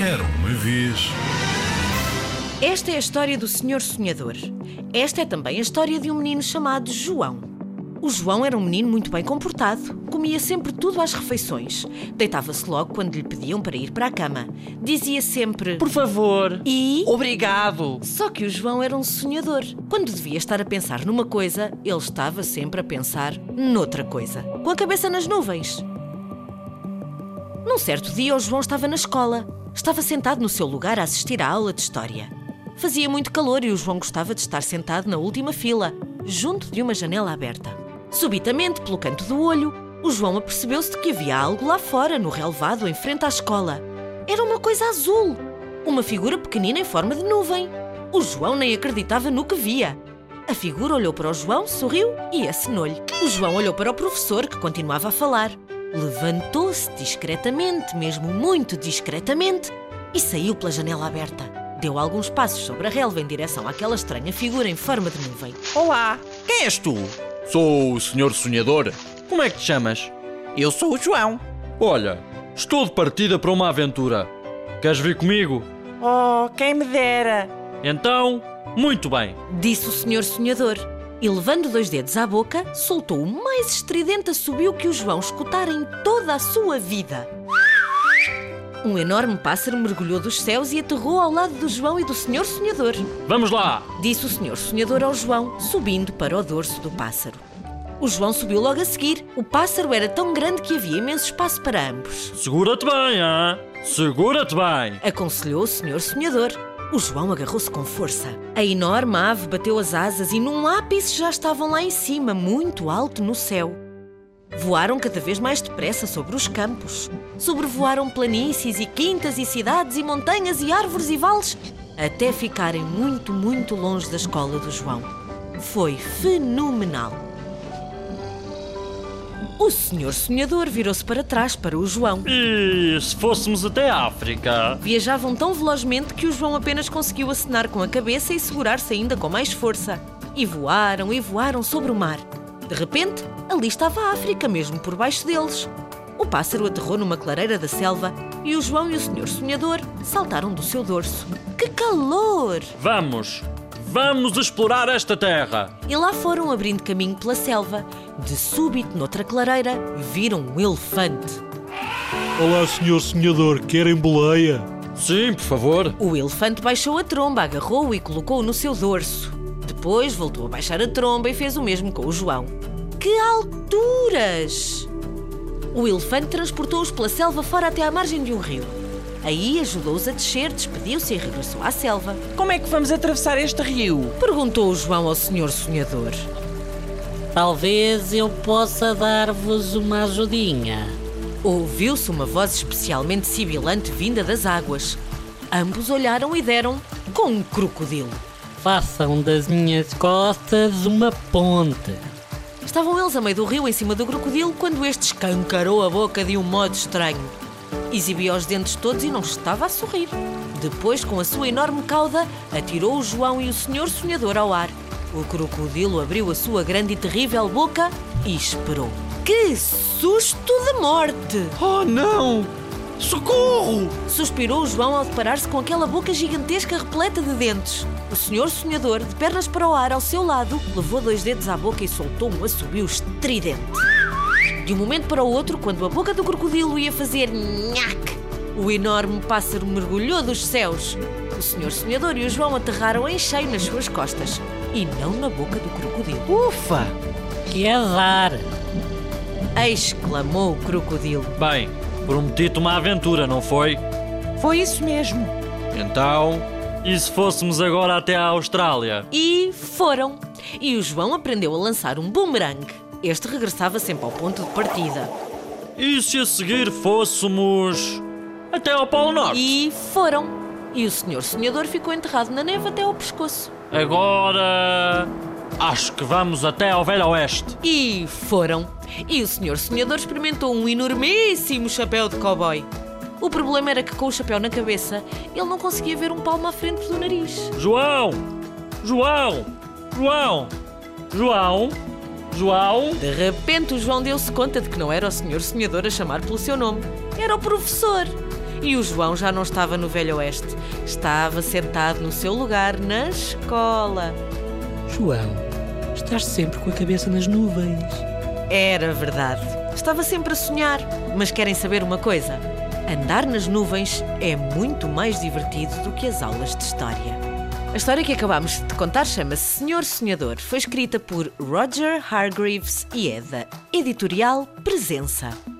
Era uma vez. Esta é a história do Senhor Sonhador. Esta é também a história de um menino chamado João. O João era um menino muito bem comportado, comia sempre tudo às refeições, deitava-se logo quando lhe pediam para ir para a cama. Dizia sempre Por favor. e. Obrigado. Só que o João era um sonhador. Quando devia estar a pensar numa coisa, ele estava sempre a pensar noutra coisa, com a cabeça nas nuvens. Num certo dia, o João estava na escola. Estava sentado no seu lugar a assistir à aula de história. Fazia muito calor e o João gostava de estar sentado na última fila, junto de uma janela aberta. Subitamente, pelo canto do olho, o João apercebeu-se de que havia algo lá fora, no relevado, em frente à escola. Era uma coisa azul. Uma figura pequenina em forma de nuvem. O João nem acreditava no que via. A figura olhou para o João, sorriu e acenou-lhe. O João olhou para o professor, que continuava a falar. Levantou-se discretamente, mesmo muito discretamente, e saiu pela janela aberta. Deu alguns passos sobre a relva em direção àquela estranha figura em forma de nuvem. Olá. Quem és tu? Sou o Senhor Sonhador. Como é que te chamas? Eu sou o João. Olha, estou de partida para uma aventura. Queres vir comigo? Oh, quem me dera. Então, muito bem. Disse o senhor sonhador. E levando dois dedos à boca, soltou o mais estridente assobio que o João escutara em toda a sua vida. Um enorme pássaro mergulhou dos céus e aterrou ao lado do João e do senhor sonhador. Vamos lá! Disse o senhor sonhador ao João, subindo para o dorso do pássaro. O João subiu logo a seguir. O pássaro era tão grande que havia imenso espaço para ambos. Segura-te bem, hã? Segura-te bem! Aconselhou o senhor sonhador. O João agarrou-se com força. A enorme ave bateu as asas e num ápice já estavam lá em cima, muito alto no céu. Voaram cada vez mais depressa sobre os campos. Sobrevoaram planícies e quintas e cidades e montanhas e árvores e vales, até ficarem muito, muito longe da escola do João. Foi fenomenal. O senhor sonhador virou-se para trás para o João. E se fôssemos até a África? Viajavam tão velozmente que o João apenas conseguiu acenar com a cabeça e segurar-se ainda com mais força. E voaram e voaram sobre o mar. De repente, ali estava a África, mesmo por baixo deles. O pássaro aterrou numa clareira da selva e o João e o Senhor Sonhador saltaram do seu dorso. Que calor! Vamos! Vamos explorar esta terra! E lá foram abrindo caminho pela selva. De súbito, noutra clareira, viram um elefante. Olá, senhor sonhador, querem boleia? Sim, por favor. O elefante baixou a tromba, agarrou-o e colocou-o no seu dorso. Depois voltou a baixar a tromba e fez o mesmo com o João. Que alturas! O elefante transportou-os pela selva fora até à margem de um rio. Aí ajudou-os a descer, despediu-se e regressou à selva. Como é que vamos atravessar este rio? Perguntou o João ao senhor sonhador. Talvez eu possa dar-vos uma ajudinha. Ouviu-se uma voz especialmente sibilante vinda das águas. Ambos olharam e deram com um crocodilo. Façam das minhas costas uma ponte. Estavam eles a meio do rio em cima do crocodilo quando este escancarou a boca de um modo estranho. Exibia os dentes todos e não estava a sorrir. Depois, com a sua enorme cauda, atirou o João e o senhor sonhador ao ar. O crocodilo abriu a sua grande e terrível boca e esperou. Que susto de morte! Oh, não! Socorro! Suspirou o João ao deparar-se com aquela boca gigantesca repleta de dentes. O senhor sonhador, de pernas para o ar ao seu lado, levou dois dedos à boca e soltou um assobio estridente. De um momento para o outro, quando a boca do crocodilo ia fazer nhaque, o enorme pássaro mergulhou dos céus. O senhor sonhador e o João aterraram em cheio nas suas costas e não na boca do crocodilo. Ufa! Que azar! Exclamou o crocodilo. Bem, prometi-te uma aventura, não foi? Foi isso mesmo. Então, e se fôssemos agora até à Austrália? E foram. E o João aprendeu a lançar um boomerang. Este regressava sempre ao ponto de partida. E se a seguir fôssemos até ao Polo Norte? E foram. E o senhor sonhador ficou enterrado na neve até ao pescoço. Agora. Acho que vamos até ao Velho Oeste. E foram. E o senhor sonhador experimentou um enormíssimo chapéu de cowboy. O problema era que com o chapéu na cabeça, ele não conseguia ver um palmo à frente do nariz. João! João! João! João! João! De repente, o João deu-se conta de que não era o senhor sonhador a chamar pelo seu nome. Era o professor. E o João já não estava no Velho Oeste. Estava sentado no seu lugar na escola. João, estás sempre com a cabeça nas nuvens. Era verdade. Estava sempre a sonhar. Mas querem saber uma coisa? Andar nas nuvens é muito mais divertido do que as aulas de história. A história que acabamos de contar chama-se Senhor Sonhador. Foi escrita por Roger Hargreaves e é da editorial Presença.